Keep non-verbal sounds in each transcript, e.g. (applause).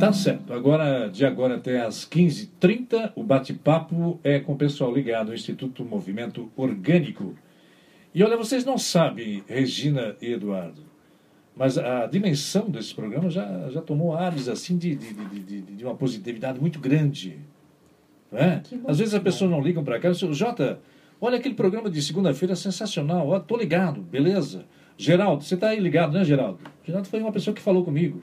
Tá certo. Agora, de agora até às 15h30, o bate-papo é com o pessoal ligado ao Instituto Movimento Orgânico. E olha, vocês não sabem, Regina e Eduardo, mas a dimensão desse programa já, já tomou ares assim de, de, de, de, uma positividade muito grande. Não é? Às vezes as pessoas não ligam para cá e dizem, Jota, olha aquele programa de segunda-feira sensacional, ó, tô ligado, beleza. Geraldo, você está aí ligado, né, Geraldo? Geraldo foi uma pessoa que falou comigo.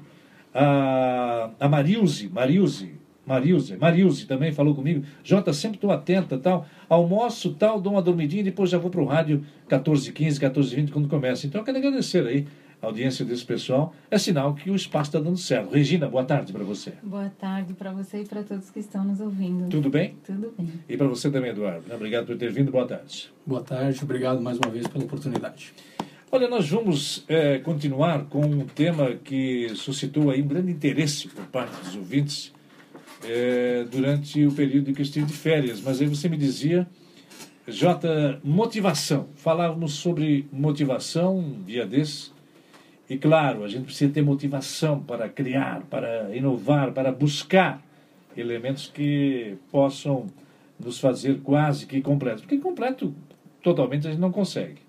A, a Marilze, Marilze, Marilze, Marilze também falou comigo. Jota, sempre estou atenta, tal. Almoço, tal, dou uma dormidinha e depois já vou para o rádio 14h15, 14h20 quando começa. Então eu quero agradecer aí a audiência desse pessoal. É sinal que o espaço está dando certo. Regina, boa tarde para você. Boa tarde para você e para todos que estão nos ouvindo. Tudo bem? Tudo bem. E para você também, Eduardo. Obrigado por ter vindo. Boa tarde. Boa tarde, obrigado mais uma vez pela oportunidade. Olha, nós vamos é, continuar com um tema que suscitou aí um grande interesse por parte dos ouvintes é, durante o período que eu estive de férias. Mas aí você me dizia, Jota, motivação. Falávamos sobre motivação um dia desse. E claro, a gente precisa ter motivação para criar, para inovar, para buscar elementos que possam nos fazer quase que completos. Porque completo totalmente a gente não consegue.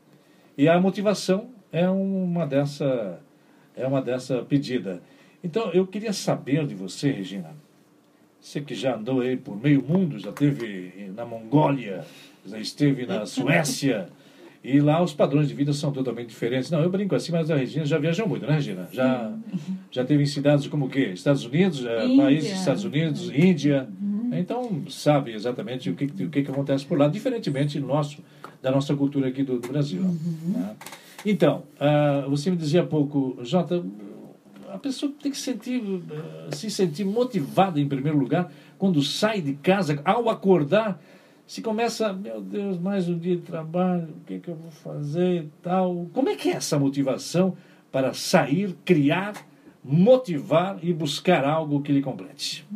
E a motivação é uma dessa é uma dessa pedida. Então eu queria saber de você, Regina. Você que já andou aí por meio mundo, já esteve na Mongólia, já esteve na (laughs) Suécia, e lá os padrões de vida são totalmente diferentes. Não, eu brinco assim, mas a Regina já viajou muito, né, Regina? Já, já teve em cidades como o quê? Estados Unidos, eh, Índia. países Estados Unidos, Índia. Uhum. Então, sabe exatamente o que, o que, acontece por lá, diferentemente nosso, da nossa cultura aqui do, do Brasil. Uhum. Né? Então, uh, você me dizia há pouco, Jota, a pessoa tem que sentir, uh, se sentir motivada em primeiro lugar quando sai de casa, ao acordar, se começa, meu Deus, mais um dia de trabalho, o que, que eu vou fazer e tal. Como é que é essa motivação para sair, criar, motivar e buscar algo que lhe complete?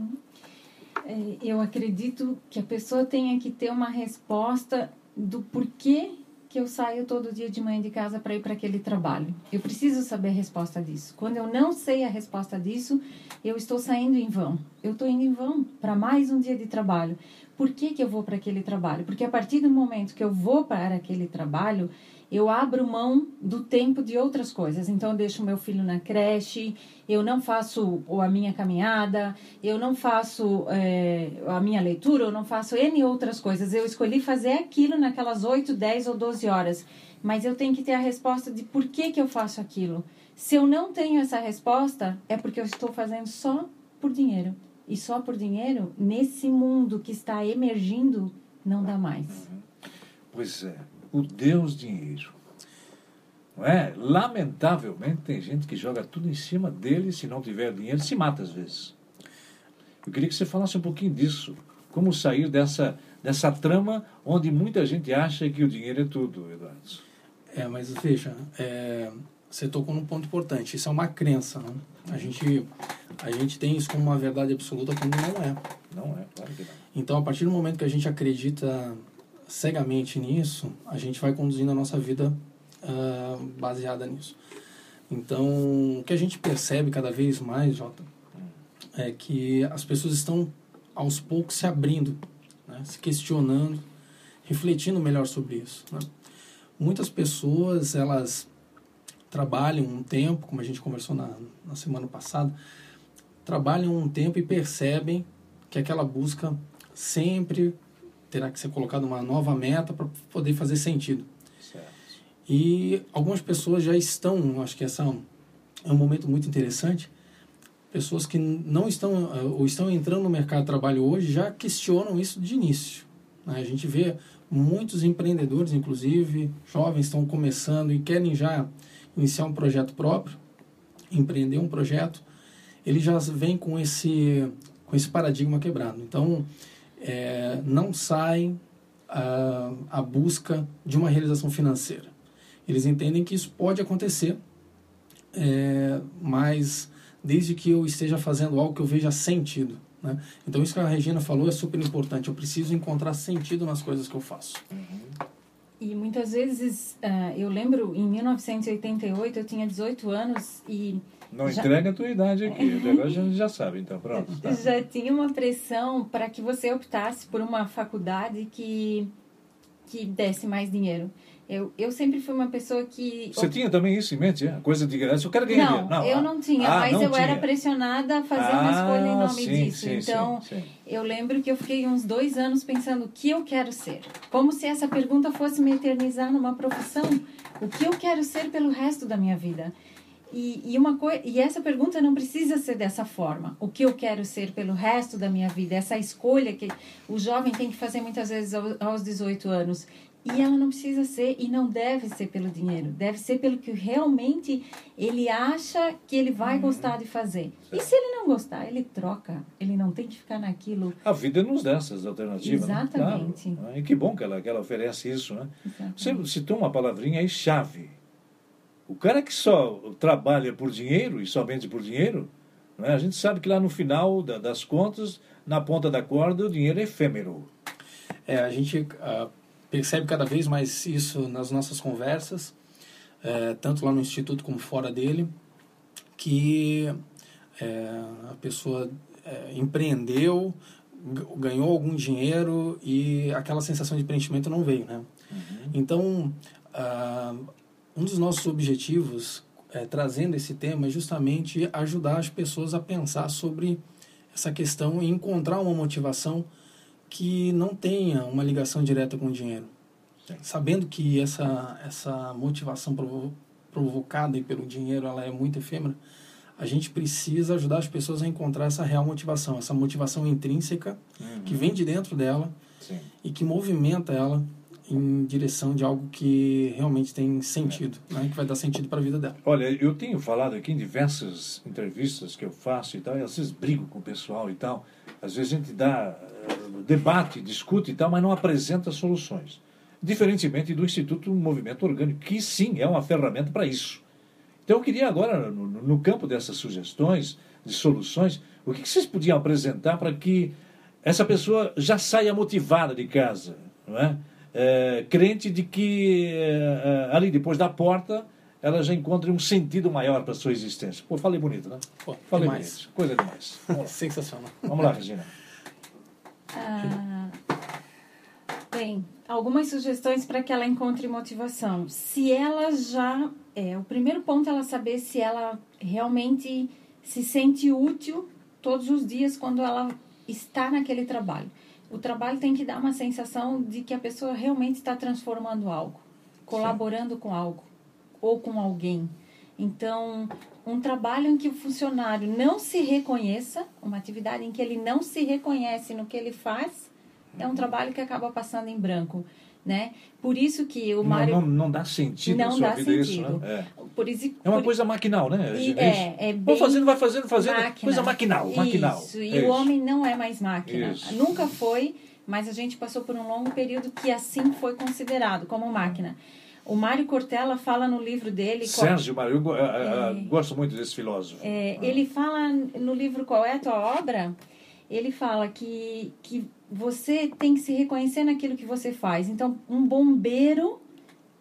É, eu acredito que a pessoa tenha que ter uma resposta do porquê que eu saio todo dia de manhã de casa para ir para aquele trabalho. Eu preciso saber a resposta disso. Quando eu não sei a resposta disso, eu estou saindo em vão. Eu estou indo em vão para mais um dia de trabalho. Por que, que eu vou para aquele trabalho? Porque a partir do momento que eu vou para aquele trabalho, eu abro mão do tempo de outras coisas. Então, eu deixo meu filho na creche, eu não faço a minha caminhada, eu não faço é, a minha leitura, eu não faço N outras coisas. Eu escolhi fazer aquilo naquelas 8, 10 ou 12 horas. Mas eu tenho que ter a resposta de por que, que eu faço aquilo. Se eu não tenho essa resposta, é porque eu estou fazendo só por dinheiro. E só por dinheiro, nesse mundo que está emergindo, não dá mais. Pois é o Deus dinheiro. Não é? Lamentavelmente, tem gente que joga tudo em cima dele, se não tiver dinheiro, se mata às vezes. Eu queria que você falasse um pouquinho disso. Como sair dessa, dessa trama onde muita gente acha que o dinheiro é tudo, Eduardo. É, mas veja, é, você tocou num ponto importante. Isso é uma crença, né? A gente, a gente tem isso como uma verdade absoluta quando não é. Não é, claro que não. Então, a partir do momento que a gente acredita cegamente nisso, a gente vai conduzindo a nossa vida uh, baseada nisso. Então, o que a gente percebe cada vez mais, Jota, é que as pessoas estão aos poucos se abrindo, né? se questionando, refletindo melhor sobre isso. Né? Muitas pessoas, elas trabalham um tempo, como a gente conversou na, na semana passada, trabalham um tempo e percebem que aquela busca sempre terá que ser colocada uma nova meta para poder fazer sentido. Certo. E algumas pessoas já estão, acho que essa é um momento muito interessante, pessoas que não estão eh, ou estão entrando no mercado de trabalho hoje já questionam isso de início. Né? A gente vê muitos empreendedores, inclusive jovens, estão começando e querem já iniciar um projeto próprio, empreender um projeto, ele já vem com esse com esse paradigma quebrado. Então, é, não saem a, a busca de uma realização financeira. Eles entendem que isso pode acontecer, é, mas desde que eu esteja fazendo algo que eu veja sentido. Né? Então, isso que a Regina falou é super importante. Eu preciso encontrar sentido nas coisas que eu faço. Uhum. E muitas vezes, uh, eu lembro, em 1988, eu tinha 18 anos e Não já... entrega a tua idade aqui. Agora (laughs) a gente já sabe, então pronto. Tá. Já tinha uma pressão para que você optasse por uma faculdade que, que desse mais dinheiro. Eu, eu sempre fui uma pessoa que. Você tinha também isso em mente? É? Coisa de graça? Eu quero ganhar não, Não, eu não tinha, ah, mas não eu tinha. era pressionada a fazer ah, uma escolha em nome sim, disso. Sim, então, sim, eu lembro que eu fiquei uns dois anos pensando o que eu quero ser. Como se essa pergunta fosse me eternizar numa profissão. O que eu quero ser pelo resto da minha vida? E, e, uma coi e essa pergunta não precisa ser dessa forma. O que eu quero ser pelo resto da minha vida? Essa escolha que o jovem tem que fazer muitas vezes aos 18 anos. E ela não precisa ser e não deve ser pelo dinheiro, deve ser pelo que realmente ele acha que ele vai uhum. gostar de fazer. E se ele não gostar, ele troca, ele não tem que ficar naquilo. A vida nos dá essas alternativas. Né? Exatamente. Né? Claro. E que bom que ela, que ela oferece isso. Né? Você citou uma palavrinha aí, chave. O cara que só trabalha por dinheiro e somente por dinheiro, né? a gente sabe que lá no final da, das contas, na ponta da corda, o dinheiro é efêmero. É, a gente. Uh percebe cada vez mais isso nas nossas conversas, é, tanto lá no Instituto como fora dele, que é, a pessoa é, empreendeu, ganhou algum dinheiro e aquela sensação de preenchimento não veio, né? Uhum. Então, uh, um dos nossos objetivos é, trazendo esse tema é justamente ajudar as pessoas a pensar sobre essa questão e encontrar uma motivação que não tenha uma ligação direta com o dinheiro. Sim. Sabendo que essa, essa motivação provo provocada pelo dinheiro ela é muito efêmera, a gente precisa ajudar as pessoas a encontrar essa real motivação, essa motivação intrínseca uhum. que vem de dentro dela Sim. e que movimenta ela em direção de algo que realmente tem sentido, né? que vai dar sentido para a vida dela. Olha, eu tenho falado aqui em diversas entrevistas que eu faço e tal, e às vezes brigo com o pessoal e tal. Às vezes a gente dá uh, debate, discute e tal, mas não apresenta soluções. Diferentemente do Instituto Movimento Orgânico, que sim é uma ferramenta para isso. Então eu queria agora, no, no, campo dessas sugestões, de soluções, o que, que vocês podiam apresentar para que essa pessoa já saia motivada de casa, não é? É, crente de que é, é, ali depois da porta ela já encontre um sentido maior para a sua existência. Pô, falei bonito, né? Pô, falei demais. bonito. Coisa demais. (laughs) Sensacional. Vamos lá, Regina. Ah, bem, algumas sugestões para que ela encontre motivação. Se ela já. É, o primeiro ponto é ela saber se ela realmente se sente útil todos os dias quando ela está naquele trabalho o trabalho tem que dar uma sensação de que a pessoa realmente está transformando algo, colaborando Sim. com algo ou com alguém. Então, um trabalho em que o funcionário não se reconheça, uma atividade em que ele não se reconhece no que ele faz, é um uhum. trabalho que acaba passando em branco né? Por isso que o Mário... Não, não, não dá sentido não dá sentido. isso, né? É, por isso, é uma por... coisa maquinal, né? E, é, é bem... Vou fazendo, vai fazendo, fazendo, máquina. coisa maquinal, maquinal. Isso, e é o homem não é mais máquina. Isso. Nunca foi, mas a gente passou por um longo período que assim foi considerado como máquina. O Mário Cortella fala no livro dele. Sérgio Mário, eu, é, gosto muito desse filósofo. É, ah. Ele fala no livro Qual é a Tua Obra? Ele fala que, que você tem que se reconhecer naquilo que você faz. Então, um bombeiro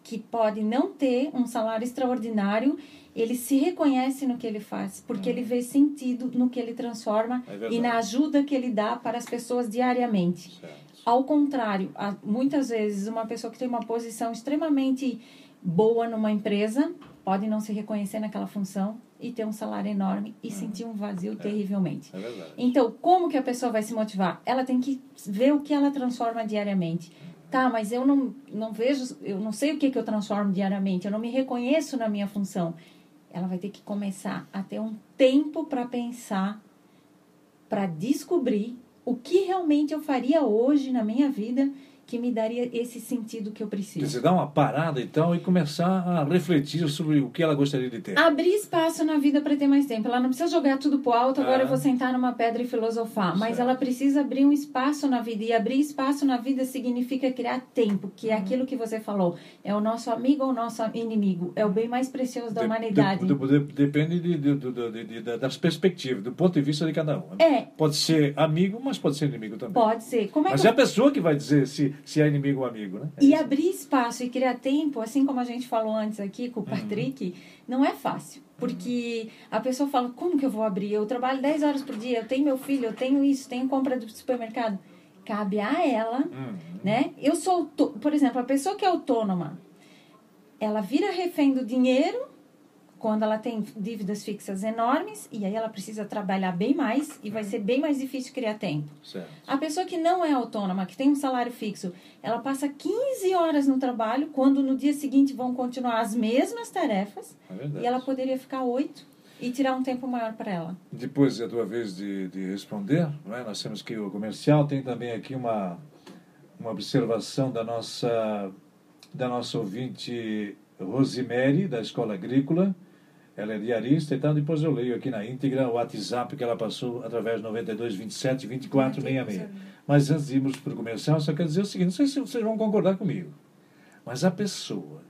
que pode não ter um salário extraordinário, ele se reconhece no que ele faz, porque uhum. ele vê sentido no que ele transforma é e na ajuda que ele dá para as pessoas diariamente. Certo. Ao contrário, muitas vezes uma pessoa que tem uma posição extremamente boa numa empresa pode não se reconhecer naquela função e ter um salário enorme e uhum. sentir um vazio é, terrivelmente. É verdade. Então, como que a pessoa vai se motivar? Ela tem que ver o que ela transforma diariamente. Tá, mas eu não, não vejo, eu não sei o que, que eu transformo diariamente, eu não me reconheço na minha função. Ela vai ter que começar a ter um tempo para pensar, para descobrir o que realmente eu faria hoje na minha vida que me daria esse sentido que eu preciso. Você dá uma parada então e começar a refletir sobre o que ela gostaria de ter. Abrir espaço na vida para ter mais tempo. Ela não precisa jogar tudo pro alto, agora eu vou sentar numa pedra e filosofar. Certo. Mas ela precisa abrir um espaço na vida. E abrir espaço na vida significa criar tempo, que é uhum. aquilo que você falou. É o nosso amigo ou o nosso inimigo. É o bem mais precioso da de, humanidade. De, de, depende das perspectivas, do ponto de vista de cada um. É. Pode ser amigo, mas pode ser inimigo também. Pode ser. Como é mas que... é a pessoa que vai dizer se se é inimigo ou amigo, né? É e isso. abrir espaço e criar tempo, assim como a gente falou antes aqui com o uhum. Patrick, uhum. não é fácil. Porque a pessoa fala, como que eu vou abrir? Eu trabalho 10 horas por dia, eu tenho meu filho, eu tenho isso, tenho compra do supermercado. Cabe a ela, Uhum. né? Eu sou, por exemplo, a pessoa que é autônoma, ela vira refém do dinheiro quando ela tem dívidas fixas enormes e aí ela precisa trabalhar bem mais e vai ser bem mais difícil criar tempo. Certo. A pessoa que não é autônoma, que tem um salário fixo, ela passa 15 horas no trabalho, quando no dia seguinte vão continuar as mesmas tarefas, É e ela poderia ficar 8 e tirar um tempo maior para ela. Depois é a tua vez de, de responder, não é? nós temos que ao comercial. Tem também aqui uma, uma observação da nossa, da nossa ouvinte Rosemary, da Escola Agrícola. Ela é diarista e tal. Depois eu leio aqui na íntegra o WhatsApp que ela passou através de 92 27 24 66. Mas antes de irmos para o comercial, só quero dizer o seguinte: não sei se vocês vão concordar comigo, mas a pessoa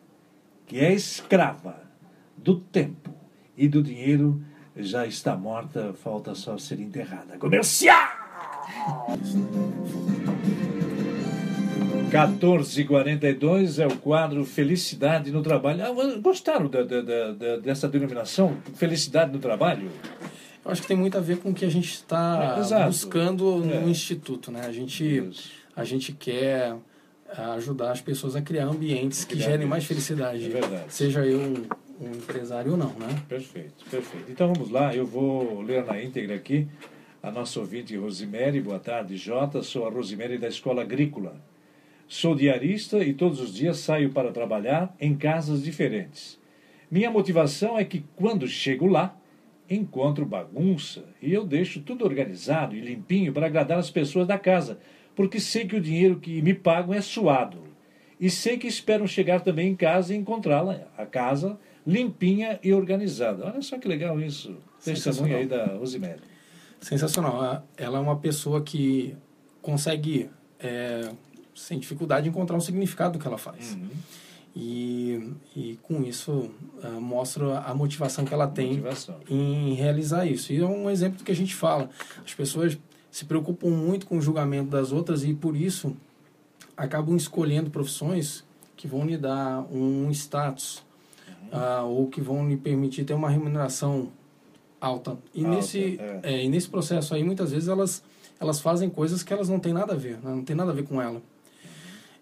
que é escrava do tempo e do dinheiro já está morta, falta só ser enterrada. Comercial! (laughs) 1442 é o quadro Felicidade no Trabalho. Ah, gostaram da, da- da- dessa denominação? Felicidade no Trabalho? Eu acho que tem muito a ver com o que a gente está É, buscando no É. Instituto, né? A gente, Isso. a gente quer ah, ajudar as pessoas a criar ambientes que Criar gerem ambientes. mais felicidade. É verdade. Seja eu um, empresário ou não, né? Perfeito, perfeito. Então vamos lá, eu vou ler na íntegra aqui a nossa ouvinte Rosemary. Boa tarde, Jota. Sou a Rosemary da Escola Agrícola. Sou diarista e todos os dias saio para trabalhar em casas diferentes. Minha motivação é que quando chego lá, encontro bagunça e eu deixo tudo organizado e limpinho para agradar as pessoas da casa, porque sei que o dinheiro que me pagam é suado. E sei que esperam chegar também em casa e encontrá-la, a casa limpinha e organizada. Olha só que legal isso. Testemunho aí da Rosemary. Sensacional. Ela é uma pessoa que consegue, é, sem dificuldade, encontrar um significado do que ela faz. Uhum. E, e com isso ah, mostra a motivação que ela tem Motivação. em realizar isso. E é um exemplo do que a gente fala. As pessoas se preocupam muito com o julgamento das outras e por isso acabam escolhendo profissões que vão lhe dar um status ah, ou que vão lhe permitir ter uma remuneração alta. E, Alta, nesse, é. é, e nesse processo aí, muitas vezes elas, elas fazem coisas que elas não têm nada a ver, né? não tem nada a ver com ela.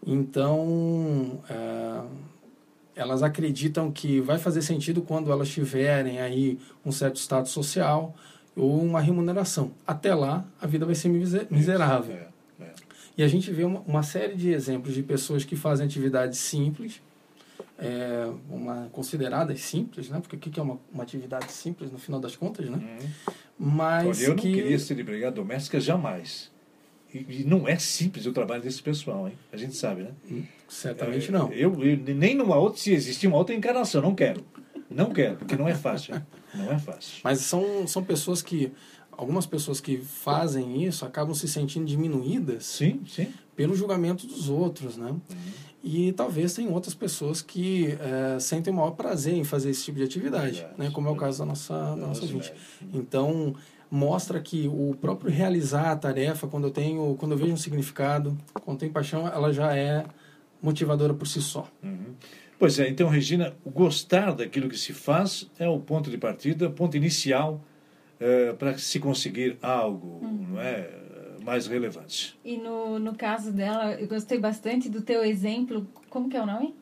Então, ah, elas acreditam que vai fazer sentido quando elas tiverem aí um certo status social ou uma remuneração. Até lá, a vida vai ser mise- miserável. É, é. E a gente vê uma, uma série de exemplos de pessoas que fazem atividades simples, é, uma, consideradas simples, né? Porque o que é uma, uma atividade simples no final das contas, né? Uhum. Mas Olha, eu não que queria ser empregada doméstica jamais. E, e não é simples o trabalho desse pessoal, hein? A gente sabe, né? certamente É, não. Eu, eu- nem numa outra, se existir uma outra encarnação, não quero. Não quero, porque não é fácil. Não é fácil. Mas são, são pessoas que algumas pessoas que fazem isso acabam se sentindo diminuídas Sim, sim. pelo julgamento dos outros, né? E talvez tem outras pessoas que eh, sentem o maior prazer em fazer esse tipo de atividade, Verdade, né? Como é o caso da nossa, da nossa ouvinte. Então, mostra que o próprio realizar a tarefa, quando eu tenho, quando eu vejo um significado, quando tem paixão, ela já é motivadora por si só. Uhum. Pois é, então, Regina, gostar daquilo que se faz é o ponto de partida, ponto inicial para se conseguir algo não é, mais relevante. E no, no caso dela, eu gostei bastante do teu exemplo. Como que é o nome?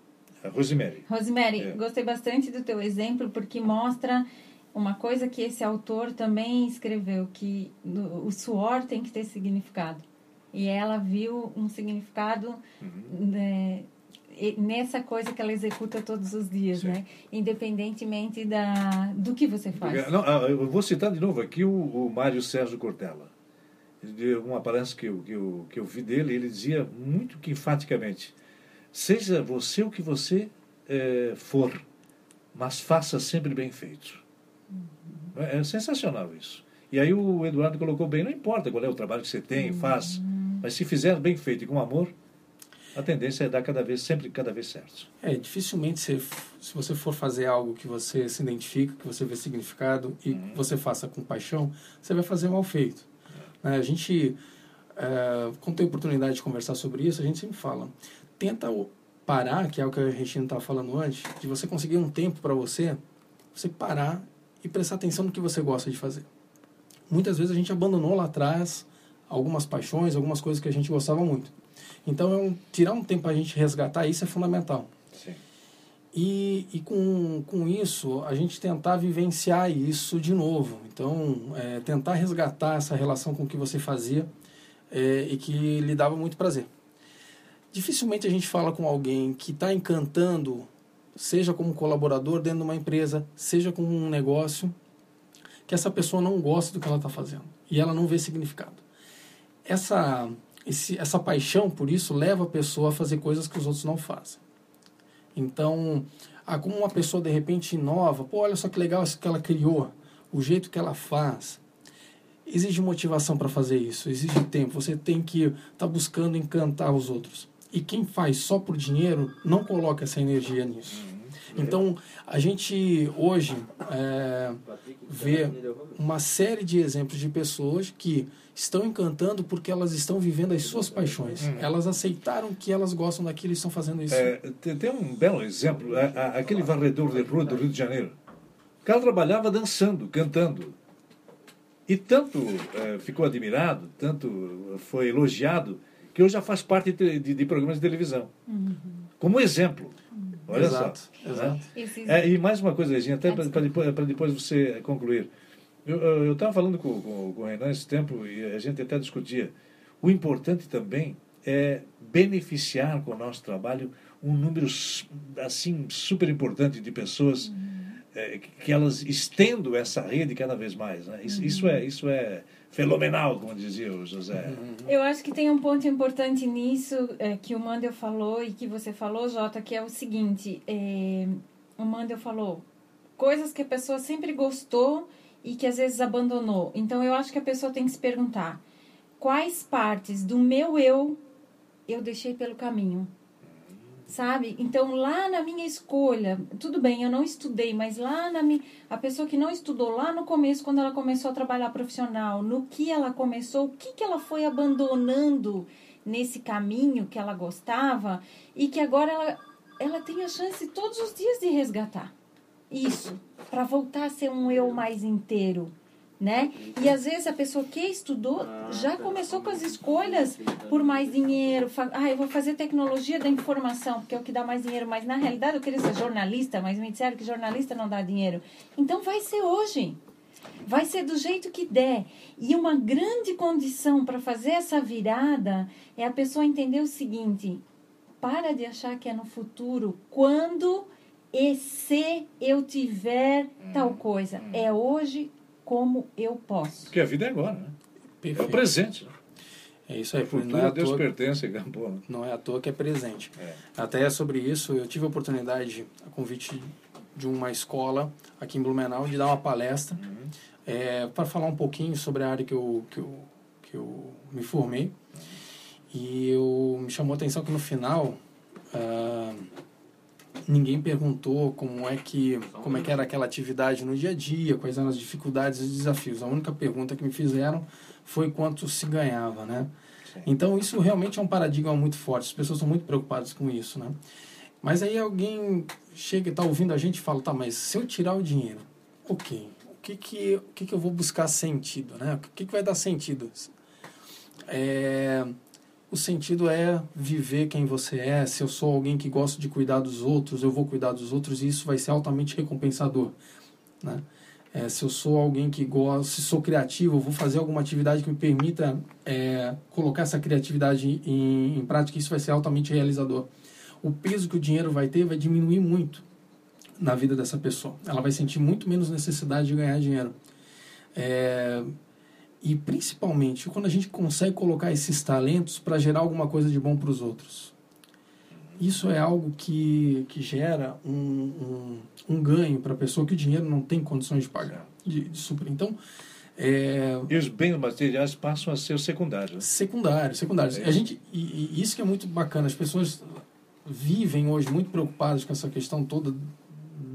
A Rosemary. Rosemary, É. gostei bastante do teu exemplo porque mostra uma coisa que esse autor também escreveu, que o suor tem que ter significado. E ela viu um significado Uhum. né, nessa coisa que ela executa todos os dias, Sim. né? Independentemente da, do que você faz. Não, ah, eu vou citar de novo aqui o, o Mário Sérgio Cortella. De uma palestra que eu, que, eu, que eu vi dele, ele dizia muito que enfaticamente: seja você o que você eh, for, mas faça sempre bem feito. É, é sensacional isso. E aí o Eduardo colocou bem: não importa qual é o trabalho que você tem, faz, mas se fizer bem feito e com amor, a tendência é dar cada vez, sempre cada vez certo. É, dificilmente se, se você for fazer algo que você se identifica, que você vê significado e que você faça com paixão, você vai fazer mal feito. Né, A gente, é, quando tem oportunidade de conversar sobre isso, a gente sempre fala, tenta parar, que é o que a Regina estava falando antes, de você conseguir um tempo para você, você parar e prestar atenção no que você gosta de fazer. Muitas vezes a gente abandonou lá atrás algumas paixões, algumas coisas que a gente gostava muito. Então, é tirar um tempo para a gente resgatar isso é fundamental. Sim. E, e com, com isso, a gente tentar vivenciar isso de novo. Então, é, tentar resgatar essa relação com o que você fazia é, e que lhe dava muito prazer. Dificilmente a gente fala com alguém que está encantando, seja como colaborador dentro de uma empresa, seja como um negócio, que essa pessoa não gosta do que ela está fazendo e ela não vê significado. Essa, esse, essa paixão por isso leva a pessoa a fazer coisas que os outros não fazem. Então, como uma pessoa de repente inova, pô, olha só que legal isso que ela criou, o jeito que ela faz. Exige motivação para fazer isso, exige tempo. Você tem que estar tá buscando encantar os outros. E quem faz só por dinheiro não coloca essa energia nisso. Então, a gente hoje é, vê uma série de exemplos de pessoas que estão encantando porque elas estão vivendo as suas paixões. Uhum. Elas aceitaram que elas gostam daquilo e estão fazendo isso. É, tem um belo exemplo, é, aquele varredor de rua do Rio de Janeiro. O cara trabalhava dançando, cantando. E tanto é, ficou admirado, tanto foi elogiado, que hoje já faz parte de, de, de programas de televisão. Uhum. Como exemplo. Olha exato, só. Exato. Né? É, e mais uma coisa, Reginha, até para depois, depois você concluir. Eu estava falando com, com, com o Renan esse tempo e a gente até discutia. O importante também é beneficiar com o nosso trabalho um número assim super importante de pessoas uhum. é, que elas estendam essa rede cada vez mais. Né? Isso, uhum. isso, é, isso é fenomenal, como dizia o José. Uhum. Eu acho que tem um ponto importante nisso é, que o Mandel falou e que você falou, Jota, que é o seguinte: é, o Mandel falou coisas que a pessoa sempre gostou e que às vezes abandonou. Então eu acho que a pessoa tem que se perguntar quais partes do meu eu eu deixei pelo caminho sabe? Então, lá na minha escolha, tudo bem, eu não estudei, mas lá na minha. A pessoa que não estudou lá no começo, quando ela começou a trabalhar profissional, no que ela começou, o que, que ela foi abandonando nesse caminho que ela gostava e que agora ela, ela tem a chance todos os dias de resgatar isso, para voltar a ser um eu mais inteiro né? E às vezes a pessoa que estudou já começou com as escolhas por mais dinheiro. Ah, eu vou fazer tecnologia da informação, porque é o que dá mais dinheiro. Mas na realidade eu queria ser jornalista, mas me disseram que jornalista não dá dinheiro. Então vai ser hoje. Vai ser do jeito que der. E uma grande condição para fazer essa virada é a pessoa entender o seguinte: para de achar que é no futuro, quando e se eu tiver tal coisa. É hoje como eu posso. Porque a vida é agora, né? Perfeito. É o presente. É isso aí. O futuro não é a Deus toa, pertence, acabou. Né? Não é à toa que é presente. É. Até sobre isso, eu tive a oportunidade, a convite de uma escola aqui em Blumenau, de dar uma palestra uhum. é, para falar um pouquinho sobre a área que eu, que eu, que eu me formei. Uhum. E eu, me chamou a atenção que no final... Uh, ninguém perguntou como é que como é que era aquela atividade no dia a dia, quais eram as dificuldades e desafios. A única pergunta que me fizeram foi quanto se ganhava, né? Então isso realmente é um paradigma muito forte. As pessoas estão muito preocupadas com isso, né? Mas aí alguém chega e está ouvindo a gente e fala, tá, mas se eu tirar o dinheiro, ok, o que que, o que, que eu vou buscar sentido, né? O que, que vai dar sentido? É, o sentido é viver quem você é. Se eu sou alguém que gosta de cuidar dos outros, eu vou cuidar dos outros e isso vai ser altamente recompensador. Né? É, se eu sou alguém que gosta, se sou criativo, eu vou fazer alguma atividade que me permita é, colocar essa criatividade em, em prática, isso vai ser altamente realizador. O peso que o dinheiro vai ter vai diminuir muito na vida dessa pessoa. Ela vai sentir muito menos necessidade de ganhar dinheiro. É, e principalmente quando a gente consegue colocar esses talentos para gerar alguma coisa de bom para os outros. Isso é algo que, que gera um, um, um ganho para a pessoa que o dinheiro não tem condições de pagar, de, de suprir. Então, é... E os bens materiais passam a ser secundários. Secundários, secundários. É. A gente, e, e isso que é muito bacana, as pessoas vivem hoje muito preocupadas com essa questão toda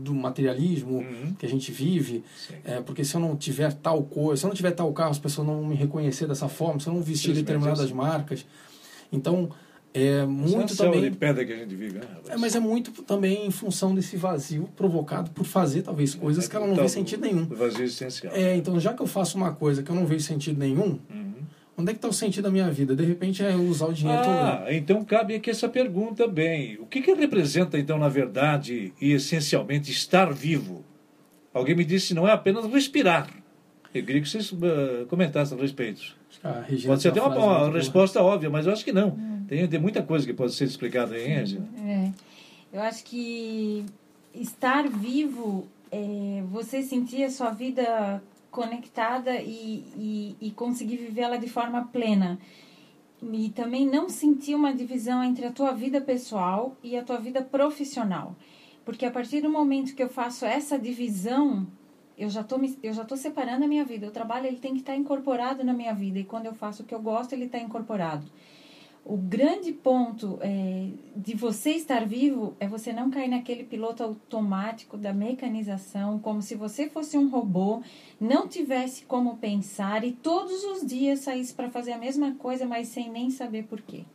do materialismo uhum. que a gente vive, é, porque se eu não tiver tal coisa, se eu não tiver tal carro, as pessoas não me reconhecer dessa forma, se eu não vestir determinadas marcas. Então, É muito Essa é também. de pedra que a gente vive, né? É, mas é muito também em função desse vazio provocado por fazer talvez coisas que ela não Então, vê sentido nenhum. Vazio existencial. É, então já que eu faço uma coisa que eu não vejo sentido nenhum, Uhum. Onde é que está o sentido da minha vida? De repente é usar o dinheiro todo. Ah, então cabe aqui essa pergunta bem. O que, que representa, então, na verdade e essencialmente, estar vivo? Alguém me disse não é apenas respirar. Eu queria que vocês uh, comentassem a respeito. Acho que a Regina Pode ser até uma, uma boa. resposta óbvia, mas eu acho que não. Tem, tem muita coisa que pode ser explicada aí, hein, Regina? É. Eu acho que estar vivo é você sentir a sua vida conectada e, e, e conseguir vivê-la de forma plena. E também não sentir uma divisão entre a tua vida pessoal e a tua vida profissional. Porque a partir do momento que eu faço essa divisão, eu já tô, me- eu já separando a minha vida. O trabalho ele tem que estar incorporado na minha vida. E quando eu faço o que eu gosto, ele está incorporado. O grande ponto é, de você estar vivo é você não cair naquele piloto automático da mecanização, como se você fosse um robô, não tivesse como pensar e todos os dias saísse para fazer a mesma coisa, mas sem nem saber por quê.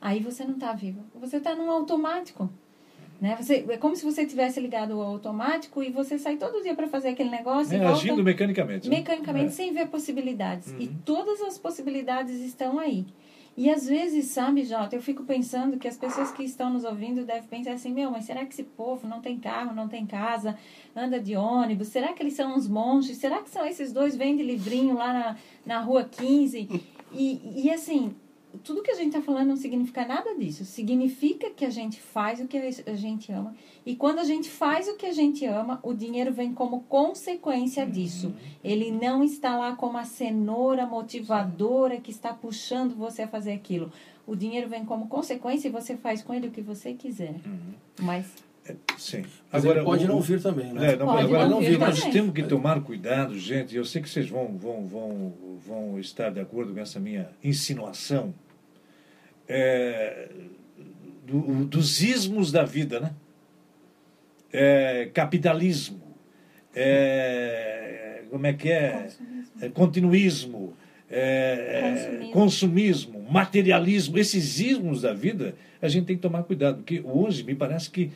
Aí você não está vivo. Você está num automático. Né? Você, é como se você tivesse ligado ao automático e você sai todo dia para fazer aquele negócio É, e volta agindo mecanicamente. né? mecanicamente É. sem ver possibilidades. E Uhum. todas as possibilidades estão aí. E às vezes, sabe, Jota, eu fico pensando que as pessoas que estão nos ouvindo devem pensar assim, meu, mas será que esse povo não tem carro, não tem casa, anda de ônibus? Será que eles são uns monges? Será que são esses dois vendem livrinho lá na, na rua 15? E, e assim, tudo que a gente está falando não significa nada disso. Significa que a gente faz o que a gente ama. E quando a gente faz o que a gente ama, o dinheiro vem como consequência disso. Ele não está lá como a cenoura motivadora que está puxando você a fazer aquilo. O dinheiro vem como consequência e você faz com ele o que você quiser. Mas Sim. Mas ele pode não vir também, né? É, não, Pode agora não vir nós temos que tomar cuidado, gente. Eu sei que vocês vão, vão, vão, vão estar de acordo com essa minha insinuação é, do- dos ismos da vida, né? É, capitalismo, é, como é que é? Consumismo. É, continuismo, é, é, Consumismo. consumismo, materialismo, esses ismos da vida, a gente tem que tomar cuidado, porque hoje me parece que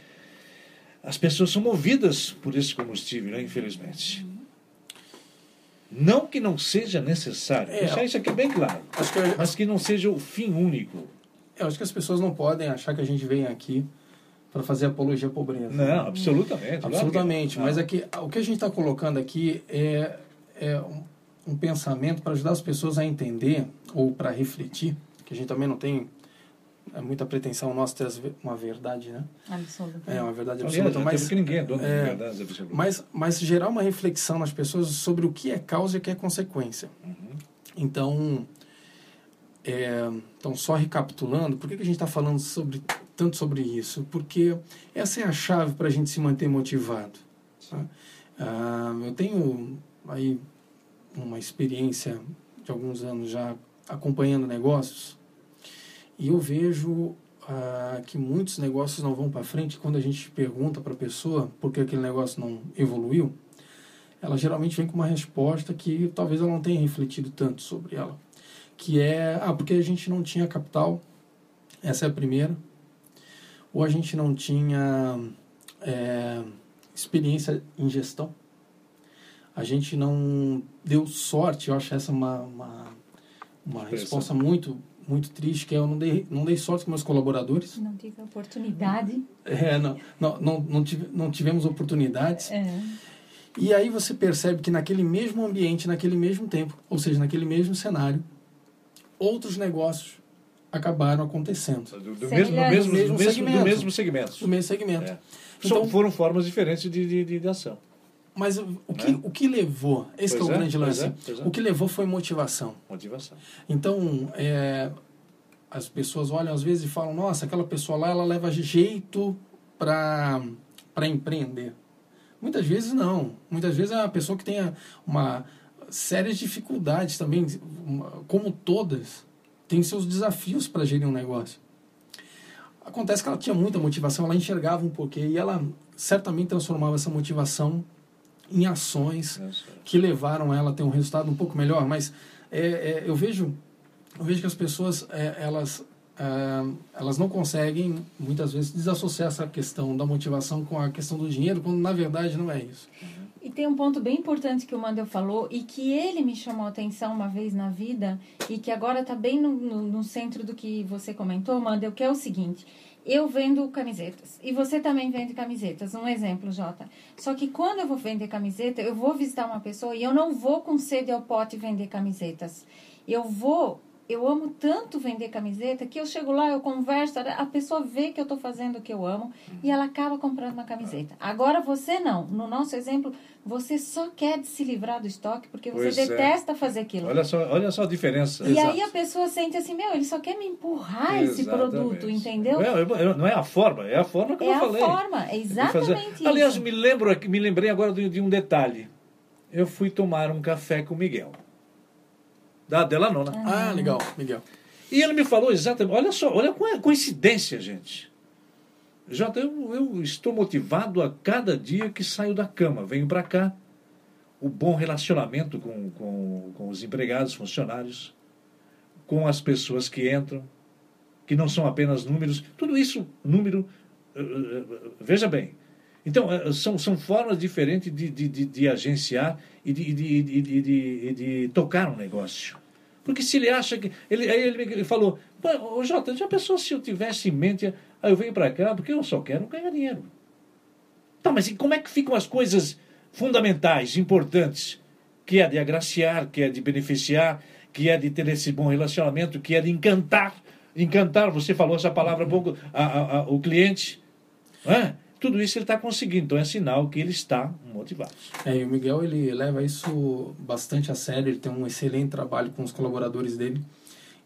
as pessoas são movidas por esse combustível, né, infelizmente. Não que não seja necessário, É. deixar isso aqui bem claro, Acho que, mas que não seja o fim único. Eu acho que as pessoas não podem achar que a gente vem aqui para fazer apologia à pobreza. Não, absolutamente. que Absolutamente. não. Mas é que o que a gente está colocando aqui é, é um, um pensamento para ajudar as pessoas a entender ou para refletir, que a gente também não tem é muita pretensão nossa ter uma verdade, né? Absoluto. É uma verdade Aliás, absoluta, até mas porque ninguém é dono é, de verdades absolutas. mas, mas gerar uma reflexão nas pessoas sobre o que é causa e o que é consequência. Então, é, então, só recapitulando, por que, que a gente está falando sobre, tanto sobre isso? Porque essa é a chave para a gente se manter motivado. tá? Ah, eu tenho aí uma experiência de alguns anos já acompanhando negócios e eu vejo ah, que muitos negócios não vão para frente quando a gente pergunta para a pessoa por que aquele negócio não evoluiu ela geralmente vem com uma resposta que talvez ela não tenha refletido tanto sobre ela que é ah porque a gente não tinha capital essa é a primeira. Ou a gente não tinha é, experiência em gestão. A gente não deu sorte eu acho essa uma uma, uma resposta muito muito triste que é eu não dei não dei sorte com meus colaboradores. Não tive oportunidade. é, não, não, não, não, tive, não tivemos oportunidades. É. e aí você percebe que naquele mesmo ambiente, naquele mesmo tempo, ou seja, naquele mesmo cenário, outros negócios acabaram acontecendo Do, do mesmo, do mesmo, do Mesmo mesmo, segmento. do mesmo segmento. no mesmo segmento. É. Então- São- foram formas diferentes de, de, de, de ação. Mas o que, É. o que levou, esse que é o é, grande pois lance, é, pois é. o que levou foi motivação. Motivação. Então, é, as pessoas olham às vezes e falam, nossa, aquela pessoa lá, ela leva jeito para empreender. Muitas vezes não. Muitas vezes é uma pessoa que tem uma série de dificuldades também, como todas, tem seus desafios para gerir um negócio. Acontece que ela tinha muita motivação, ela enxergava um porquê e ela certamente transformava essa motivação em ações que levaram ela a ter um resultado um pouco melhor, mas é, é, eu vejo eu vejo que as pessoas é, elas uh, elas não conseguem, muitas vezes, desassociar essa questão da motivação com a questão do dinheiro, quando na verdade não é isso. E tem um ponto bem importante que o Mandel falou e que ele me chamou a atenção uma vez na vida e que agora está bem no, no, no, centro do que você comentou, Mandel, que é o seguinte. Eu vendo camisetas e você também vende camisetas. Um exemplo, Jota. Só que quando eu vou vender camiseta, eu vou visitar uma pessoa e eu não vou com sede ao pote vender camisetas. Eu vou eu amo tanto vender camiseta que eu chego lá, eu converso, a pessoa vê que eu estou fazendo o que eu amo e ela acaba comprando uma camiseta. Agora você não. No nosso exemplo, você só quer se livrar do estoque porque você pois é. detesta é. fazer aquilo. Olha só, olha só a diferença. E Exato. aí a pessoa sente assim, meu, ele só quer me empurrar exatamente. esse produto, entendeu? Não é, não é a forma, é a forma que é eu falei. É a forma, é exatamente isso. Aliás, me lembro, me lembrei agora de, de um detalhe. Eu fui tomar um café com o Miguel da Delanona. Ah, legal, Miguel. E ele me falou exatamente, olha só, olha a coincidência, gente. Jota, eu, eu estou motivado a cada dia que saio da cama, venho para cá. O bom relacionamento com, com, com os empregados, funcionários, com as pessoas que entram, que não são apenas números, tudo isso, número, uh, uh, veja bem. Então, uh, são, são formas diferentes de, de, de, de agenciar e de, de, de, de, de, de tocar um negócio. Porque se ele acha que. Ele, aí ele, falou: Ô Jota, já pensou se eu tivesse em mente. Aí eu venho para cá porque eu só quero ganhar dinheiro. Tá, mas como é que ficam as coisas fundamentais, importantes? Que é de agraciar, que é de beneficiar, que é de ter esse bom relacionamento, que é de encantar. Encantar, você falou essa palavra há pouco, a, a, a, o cliente. Não é? Tudo isso ele está conseguindo. Então é sinal que ele está motivado. É, e o Miguel ele leva isso bastante a sério. Ele tem um excelente trabalho com os colaboradores dele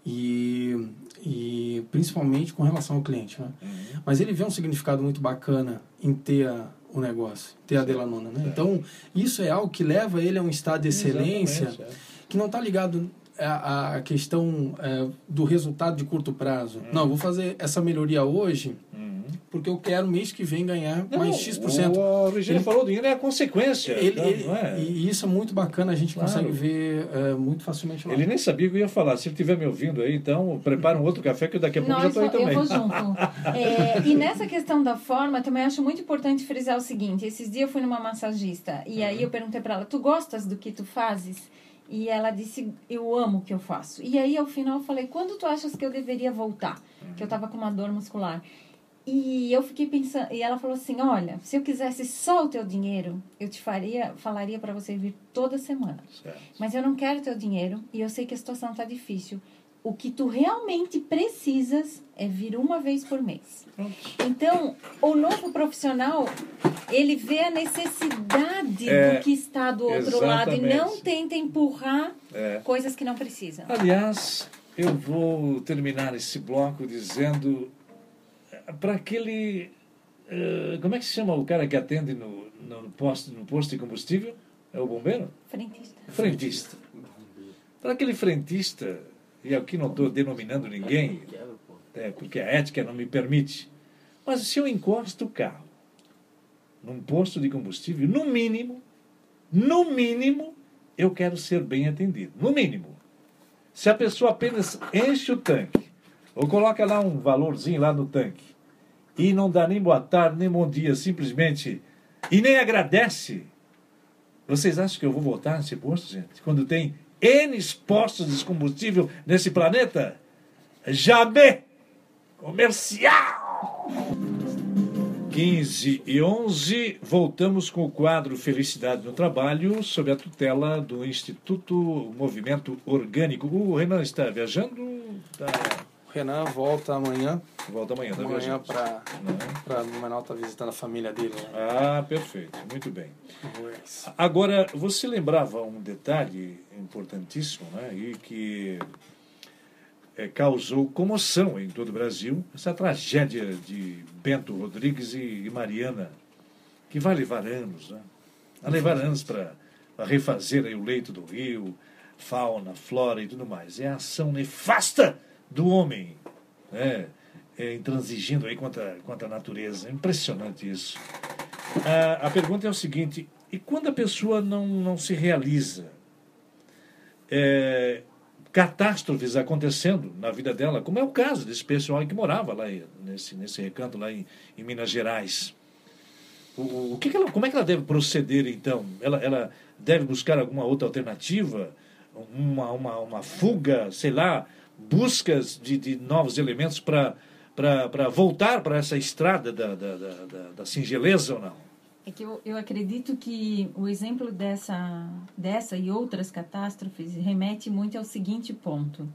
e, e principalmente com relação ao cliente. Né? Uhum. Mas ele vê um significado muito bacana em ter a, o negócio, ter certo. a Delanona. Né? Então isso é algo que leva ele a um estado de excelência é. que não está ligado a, a questão é, do resultado de curto prazo. Uhum. Não, vou fazer essa melhoria hoje. Uhum porque eu quero mês que vem ganhar não, mais X%. O, o Virgínia falou, o dinheiro é a consequência. Ele, não, ele, não é? E isso é muito bacana, a gente claro. consegue ver é, muito facilmente lá. Ele nem sabia que eu ia falar. Se ele estiver me ouvindo aí, então prepara um outro café que daqui a pouco Nós, já estou aí também. Eu vou junto. (laughs) é, e nessa questão da forma, também acho muito importante frisar o seguinte. Esses dias eu fui numa massagista e uhum. aí eu perguntei para ela, tu gostas do que tu fazes? E ela disse, eu amo o que eu faço. E aí, ao final, eu falei, quando tu achas que eu deveria voltar? Que eu estava com uma dor muscular. E eu fiquei pensando, e ela falou assim: "Olha, se eu quisesse só o teu dinheiro, eu te faria, falaria para você vir toda semana. Certo. Mas eu não quero teu dinheiro e eu sei que a situação está difícil. O que tu realmente precisas é vir uma vez por mês. Então, o novo profissional, ele vê a necessidade é, do que está do outro exatamente. lado e não tenta empurrar é. coisas que não precisam. Aliás, eu vou terminar esse bloco dizendo para aquele. Uh, como é que se chama o cara que atende no, no, posto, no posto de combustível? É o bombeiro? Frentista. Frentista. Para aquele frentista, e aqui não estou denominando ninguém, é, porque a ética não me permite, mas se eu encosto o carro num posto de combustível, no mínimo, no mínimo, eu quero ser bem atendido. No mínimo. Se a pessoa apenas enche o tanque, ou coloca lá um valorzinho lá no tanque, e não dá nem boa tarde, nem bom dia, simplesmente, e nem agradece. Vocês acham que eu vou voltar nesse posto, gente? Quando tem N postos de combustível nesse planeta? Jamais! Comercial! 15 e 11, voltamos com o quadro Felicidade no Trabalho, sob a tutela do Instituto Movimento Orgânico. O Renan está viajando? Tá... Renan volta amanhã. Volta amanhã, tá Amanhã para para Blumenau tá visitando a família dele. Né? Ah, perfeito, muito bem. Agora, você lembrava um detalhe importantíssimo, né? E que é, causou comoção em todo o Brasil, essa tragédia de Bento Rodrigues e, e Mariana, que vai levar anos, né? Vai levar anos para refazer aí o leito do rio, fauna, flora e tudo mais. É a ação nefasta do homem, né? É, intransigindo aí contra, contra a natureza. Impressionante isso. A, a pergunta é o seguinte: e quando a pessoa não, não se realiza? É, catástrofes acontecendo na vida dela, como é o caso desse pessoal que morava lá nesse, nesse recanto lá em, em Minas Gerais. O, o que, que ela, como é que ela deve proceder então? Ela, ela deve buscar alguma outra alternativa? Uma, uma, uma fuga, sei lá, buscas de, de novos elementos para voltar para essa estrada da, da, da, da singeleza ou não? É que eu, eu acredito que o exemplo dessa, dessa e outras catástrofes remete muito ao seguinte ponto.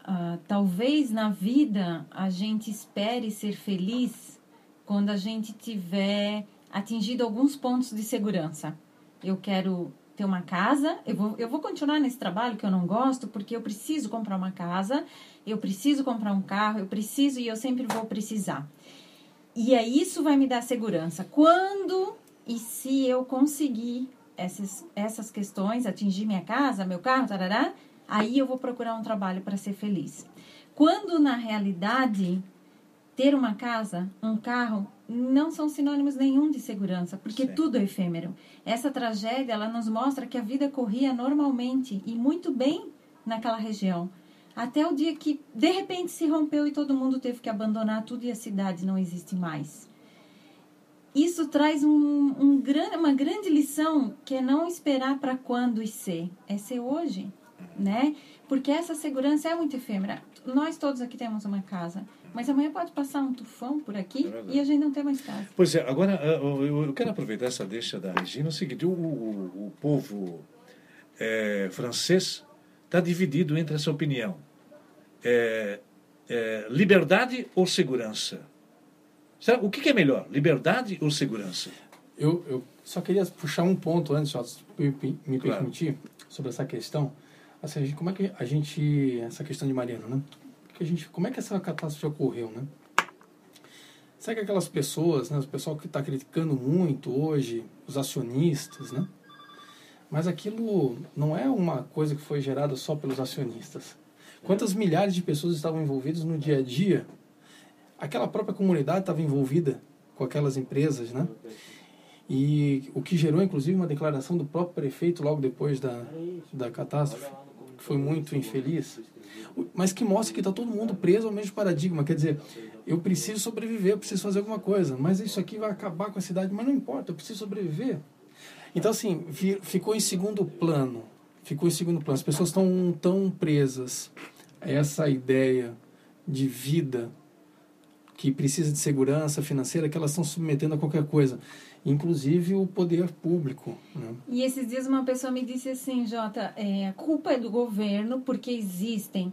Uh, talvez na vida a gente espere ser feliz quando a gente tiver atingido alguns pontos de segurança. Eu quero ter uma casa, eu vou, eu vou continuar nesse trabalho que eu não gosto porque eu preciso comprar uma casa, eu preciso comprar um carro, eu preciso e eu sempre vou precisar. E aí isso vai me dar segurança. Quando e se eu conseguir essas, essas questões, atingir minha casa, meu carro, tarará, aí eu vou procurar um trabalho para ser feliz. Quando na realidade ter uma casa, um carro, não são sinônimos nenhum de segurança, porque Sim. tudo é efêmero. Essa tragédia, ela nos mostra que a vida corria normalmente e muito bem naquela região. Até o dia que, de repente, se rompeu e todo mundo teve que abandonar tudo e a cidade não existe mais. Isso traz um, um, uma grande lição que é não esperar para quando e ser, é ser hoje, né? Porque essa segurança é muito efêmera. Nós todos aqui temos uma casa, mas amanhã pode passar um tufão por aqui é e a gente não tem mais casa. Pois é, agora eu quero aproveitar essa deixa da Regina. O seguinte: o, o, povo é, francês está dividido entre essa opinião é, é, liberdade ou segurança? Será, o que, que, é melhor, liberdade ou segurança? Eu, eu só queria puxar um ponto antes, só, me, me claro. permitir, sobre essa questão. Assim, como é que a gente, essa questão de Mariano, né? Que a gente, como é que essa catástrofe ocorreu, né? Será que aquelas pessoas, né, o pessoal que está criticando muito hoje, os acionistas, né? Mas aquilo não é uma coisa que foi gerada só pelos acionistas. Quantas milhares de pessoas estavam envolvidas no dia a dia? Aquela própria comunidade estava envolvida com aquelas empresas, né? E o que gerou, inclusive, uma declaração do próprio prefeito logo depois da, da catástrofe, que foi muito infeliz, mas que mostra que está todo mundo preso ao mesmo paradigma. Quer dizer, eu preciso sobreviver, eu preciso fazer alguma coisa, mas isso aqui vai acabar com a cidade, mas não importa, eu preciso sobreviver. Então, assim, ficou em segundo plano ficou em segundo plano. As pessoas estão tão presas a essa ideia de vida que precisa de segurança financeira que elas estão submetendo a qualquer coisa, inclusive o poder público. Né? E esses dias uma pessoa me disse assim, Jota, é, a culpa é do governo porque existem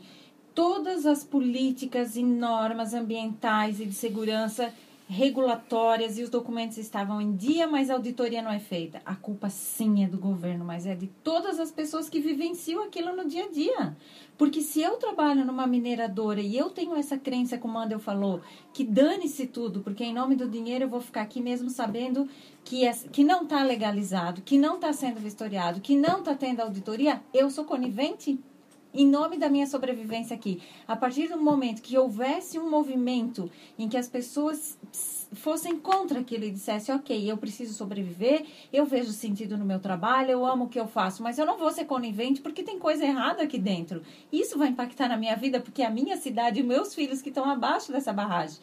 todas as políticas e normas ambientais e de segurança regulatórias e os documentos estavam em dia, mas a auditoria não é feita. A culpa sim é do governo, mas é de todas as pessoas que vivenciam aquilo no dia a dia. Porque se eu trabalho numa mineradora e eu tenho essa crença, como Andel falou, que dane-se tudo, porque em nome do dinheiro eu vou ficar aqui mesmo sabendo que, é, que não está legalizado, que não está sendo vistoriado, que não está tendo auditoria, eu sou conivente? Em nome da minha sobrevivência aqui. A partir do momento que houvesse um movimento em que as pessoas fossem contra aquilo e dissessem, ok, eu preciso sobreviver, eu vejo sentido no meu trabalho, eu amo o que eu faço, mas eu não vou ser conivente porque tem coisa errada aqui dentro. Isso vai impactar na minha vida porque a minha cidade e meus filhos que estão abaixo dessa barragem.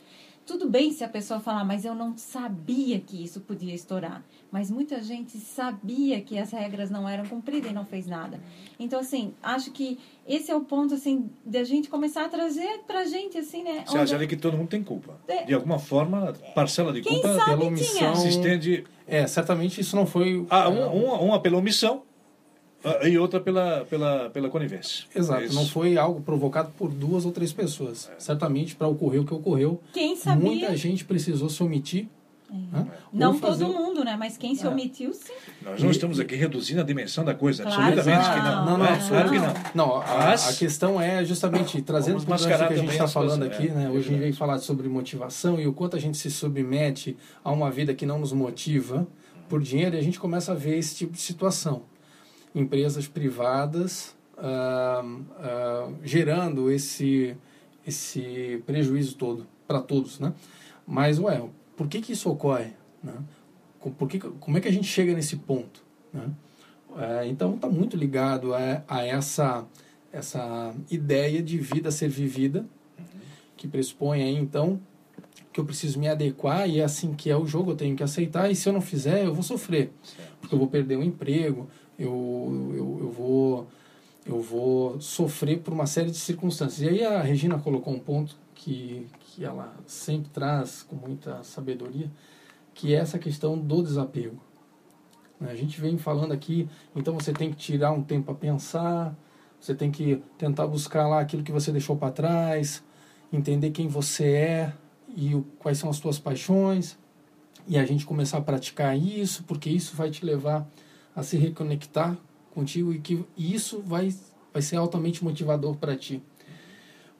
Tudo bem se a pessoa falar, mas eu não sabia que isso podia estourar. Mas muita gente sabia que as regras não eram cumpridas e não fez nada. Então, assim, acho que esse é o ponto, assim, da gente começar a trazer pra gente, assim, né? Você acha que todo mundo tem culpa? É. De alguma forma, parcela de Quem culpa pela omissão. Se estende. É, certamente isso não foi. Ah, uma, uma, uma pela omissão e outra pela, pela, pela conivência. Exato, é não foi algo provocado por duas ou três pessoas. É. Certamente, para ocorrer o que ocorreu, quem sabia? muita gente precisou se omitir. É. Né? Não fazer... todo mundo, né? Mas quem se é. omitiu, sim. Nós não estamos aqui reduzindo a dimensão da coisa, claro, absolutamente que não. Não, não, é, claro que não. Não, a, Mas, a questão é justamente trazendo para o que a gente está falando aqui, né? Hoje a gente vem falar sobre motivação e o quanto a gente se submete a uma vida que não nos motiva por dinheiro e a gente começa a ver esse tipo de situação empresas privadas ah, ah, gerando esse, esse prejuízo todo para todos, né? Mas, ué, por que, que isso ocorre? Né? Por que, como é que a gente chega nesse ponto? Né? É, então, está muito ligado a, a essa essa ideia de vida ser vivida, que pressupõe aí, então, que eu preciso me adequar e é assim que é o jogo, eu tenho que aceitar, e se eu não fizer, eu vou sofrer. Porque eu vou perder o emprego, eu, eu, eu vou eu vou sofrer por uma série de circunstâncias. E aí a Regina colocou um ponto que, que ela sempre traz com muita sabedoria, que é essa questão do desapego. A gente vem falando aqui, então você tem que tirar um tempo para pensar, você tem que tentar buscar lá aquilo que você deixou para trás, entender quem você é e o, quais são as suas paixões, e a gente começar a praticar isso, porque isso vai te levar a se reconectar contigo e que isso vai, vai ser altamente motivador para ti.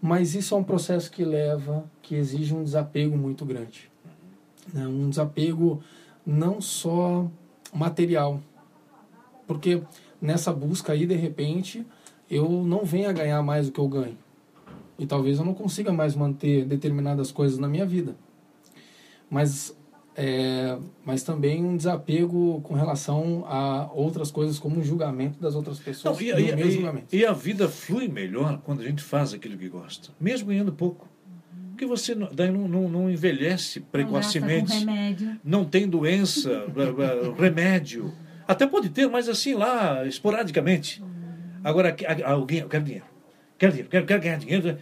Mas isso é um processo que leva, que exige um desapego muito grande. Né? Um desapego não só material, porque nessa busca aí, de repente, eu não venho a ganhar mais do que eu ganho. E talvez eu não consiga mais manter determinadas coisas na minha vida. Mas é, mas também um desapego com relação a outras coisas, como o julgamento das outras pessoas. Não, e, e, e, a vida flui melhor quando a gente faz aquilo que gosta, mesmo ganhando pouco. Porque você daí não, não, não envelhece precocemente, remédio. não tem doença, (laughs) remédio. Até pode ter, mas assim lá, esporadicamente. Agora, alguém, eu quero dinheiro, quero dinheiro, quero, quero ganhar dinheiro.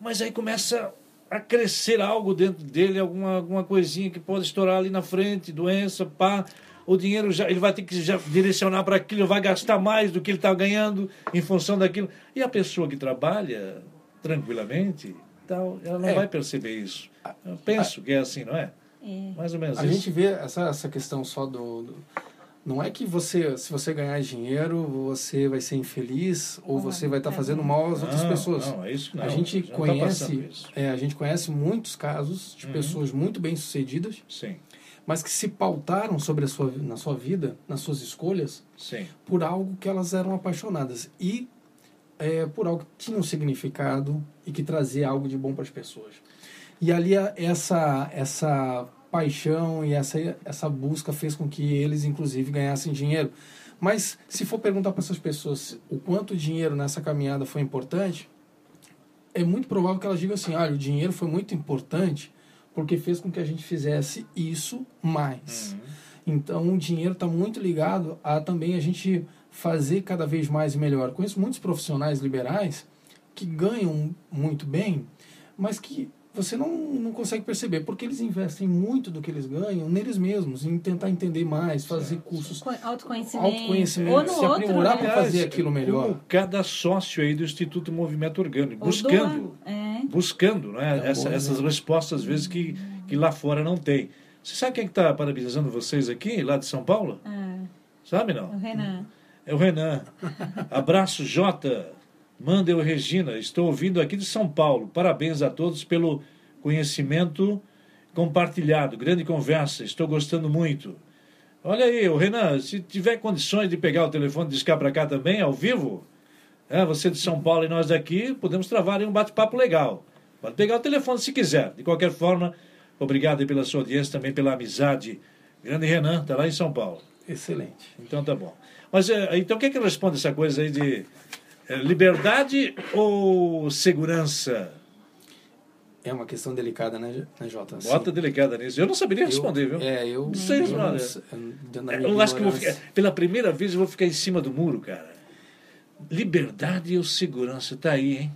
Mas aí começa a crescer algo dentro dele, alguma, alguma coisinha que pode estourar ali na frente, doença, pá. O dinheiro já ele vai ter que já direcionar para aquilo, vai gastar mais do que ele está ganhando em função daquilo. E a pessoa que trabalha tranquilamente, tal, ela não é. vai perceber isso. Eu penso que é assim, não é? É. Mais ou menos a isso. gente vê essa, essa questão só do, do não é que você, se você ganhar dinheiro, você vai ser infeliz ou você vai estar tá fazendo mal às outras não, pessoas. Não, é isso não. A gente tá conhece, é, a gente conhece muitos casos de Uhum. pessoas muito bem sucedidas, Sim, mas que se pautaram sobre a sua, na sua vida, nas suas escolhas, sim. por algo que elas eram apaixonadas e é, por algo que tinha um significado e que trazia algo de bom para as pessoas. E ali essa essa paixão e essa essa busca fez com que eles inclusive ganhassem dinheiro. Mas se for perguntar para essas pessoas o quanto dinheiro nessa caminhada foi importante, é muito provável que elas digam assim: olha, o dinheiro foi muito importante porque fez com que a gente fizesse isso mais. Então, o dinheiro está muito ligado a também a gente fazer cada vez mais e melhor. Conheço muitos profissionais liberais que ganham muito bem, mas que você não, não consegue perceber, porque eles investem muito do que eles ganham neles mesmos, em tentar entender mais, fazer cursos, Co- Autoconhecimento. autoconhecimento, Ou no se outro, aprimorar né? para fazer aquilo melhor. Como cada sócio aí do Instituto Movimento Orgânico, Ou buscando, doa. É. buscando né, É essa- bom, essas né? respostas, às vezes, que, que lá fora não tem. Você sabe quem está parabenizando vocês aqui, lá de São Paulo? Ah, Sabe o não? Renan. É o Renan. Abraço, Jota. Mandel Regina. Estou ouvindo aqui de São Paulo. Parabéns a todos pelo conhecimento compartilhado. Grande conversa. Estou gostando muito. Olha aí, o Renan, se tiver condições de pegar o telefone e discar para cá também, ao vivo, é, você de São Paulo e nós daqui, podemos travar um bate-papo legal. Pode pegar o telefone se quiser. De qualquer forma, obrigado aí pela sua audiência, também pela amizade. Grande Renan, está lá em São Paulo. Excelente. Então tá bom. Mas é, então o que é que responde essa coisa aí de liberdade ou segurança? É uma questão delicada, né, né Jota? Assim, Bota delicada nisso. Eu não saberia responder, viu? É, eu Não sei, eu dentro da É, Eu acho que eu vou ficar, pela primeira vez eu vou ficar em cima do muro, cara. Liberdade ou segurança, tá aí, hein?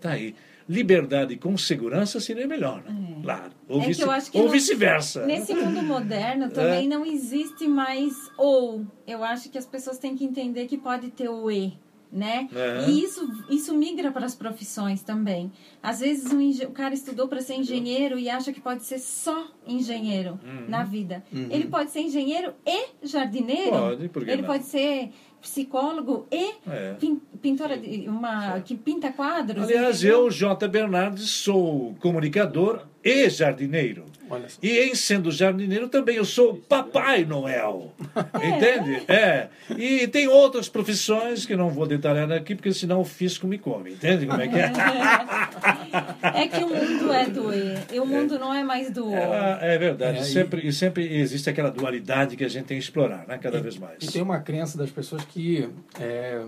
Tá aí. Liberdade com segurança seria melhor, né? É. Claro. Ou, É que vice, eu acho que ou vice-versa. Nesse mundo moderno (laughs) também É. não existe mais ou. Eu acho que as pessoas têm que entender que pode ter o e, né? É. E isso, isso migra para as profissões também. Às vezes um o cara estudou para ser engenheiro e acha que pode ser só engenheiro Uhum. na vida. Ele pode ser engenheiro e jardineiro. Pode, por que Ele não? pode ser psicólogo e É. pin- pintora de uma que pinta quadros. Aliás, eu, J. Bernardes, sou comunicador e jardineiro. E em sendo jardineiro também eu sou Papai Noel. (laughs) Entende? É. E tem outras profissões que não vou detalhar aqui, porque senão o fisco me come. Entende como é que é? É que o mundo é do E. E o mundo não é mais do O. É, é verdade. É, e- sempre, e sempre existe aquela dualidade que a gente tem que explorar, né? Cada vez mais. E tem uma crença das pessoas que, é,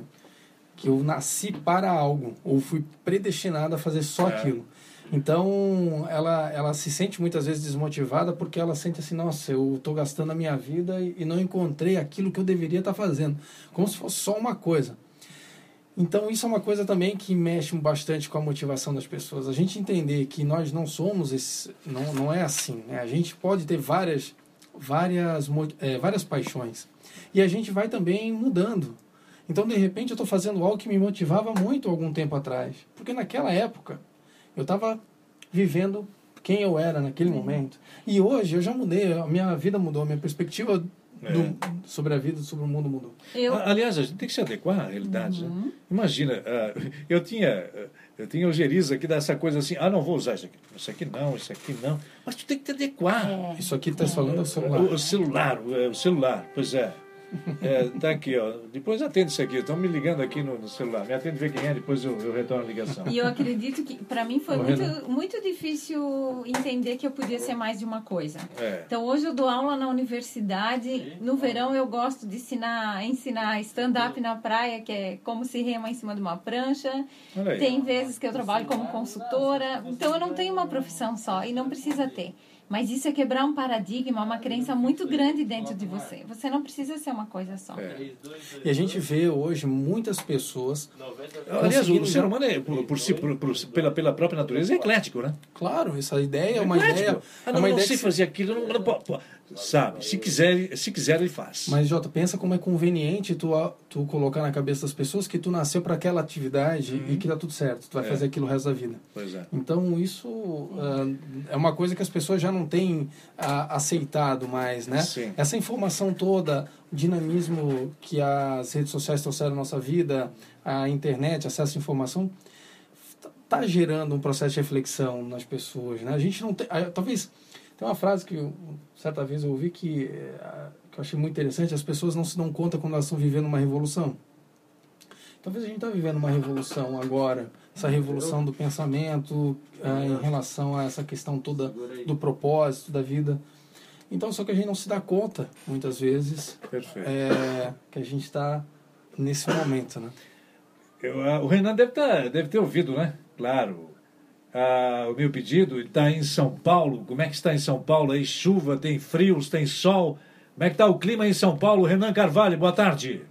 que eu nasci para algo ou fui predestinado a fazer só É. aquilo. Então, ela, ela se sente muitas vezes desmotivada porque ela sente assim, nossa, eu estou gastando a minha vida e, e não encontrei aquilo que eu deveria estar fazendo. Como se fosse só uma coisa. Então, isso é uma coisa também que mexe bastante com a motivação das pessoas. A gente entender que nós não somos esse, não, não é assim. Né? A gente pode ter várias, várias, eh, várias paixões. E a gente vai também mudando. Então, de repente, eu estou fazendo algo que me motivava muito algum tempo atrás. Porque naquela época, eu estava vivendo quem eu era naquele momento. E hoje eu já mudei, a minha vida mudou, a minha perspectiva do- sobre a vida, sobre o mundo mudou. Eu, Aliás, a gente tem que se adequar à realidade. Né? Imagina, ah, eu tinha eu tinha o Geriza aqui dessa coisa assim, ah, não vou usar isso aqui. Isso aqui não, isso aqui não. Mas tu tem que te adequar. Isso aqui está falando é o celular. O, o celular, o, é, o celular, pois é. É, tá aqui, ó. Depois atende isso aqui. Estão me ligando aqui no, no celular. Me atende ver quem é, depois eu, eu retorno a ligação. E eu acredito que, para mim, foi muito, muito difícil entender que eu podia ser mais de uma coisa. É. Então, hoje eu dou aula na universidade. No verão, eu gosto de ensinar, ensinar stand-up na praia, que é como se rema em cima de uma prancha. Tem vezes que eu trabalho como consultora. Então, eu não tenho uma profissão só e não precisa ter. Mas isso é quebrar um paradigma, uma crença muito grande dentro de você. Você não precisa ser uma coisa só. É. E a gente vê hoje muitas pessoas, Aliás, o ser humano, é, por, por si, por- por- pela, pela própria natureza, é eclético, né? claro, essa ideia é uma eclético. ideia, Ah, é não, uma não ideia sei que- fazer aquilo. Não, não. Sabe, se quiser, se quiser, ele faz. Mas, Jota, pensa como é conveniente tu, tu colocar na cabeça das pessoas que tu nasceu para aquela atividade e que tá tudo certo. Tu vai É. fazer aquilo o resto da vida. Pois é. Então, isso ah, é uma coisa que as pessoas já não têm ah, aceitado mais, né? Sim. Essa informação toda, o dinamismo que as redes sociais trouxeram à nossa vida, a internet, acesso à informação, está gerando um processo de reflexão nas pessoas, né? A gente não tem... ah, Talvez... Tem uma frase que eu, certa vez eu ouvi que, eh, que eu achei muito interessante, as pessoas não se dão conta quando elas estão vivendo uma revolução. Talvez a gente está vivendo uma revolução agora, essa revolução do pensamento ah, em relação a essa questão toda do propósito da vida. Então, só que a gente não se dá conta, muitas vezes, é, que a gente está nesse momento, né? Eu, ah, o Renan deve, tá, deve ter ouvido, né? Claro. Ah, o meu pedido está em São Paulo. Como é que está em São Paulo? Aí chuva, tem frios, tem sol. Como é que está o clima em São Paulo? Renan Carvalho, boa tarde.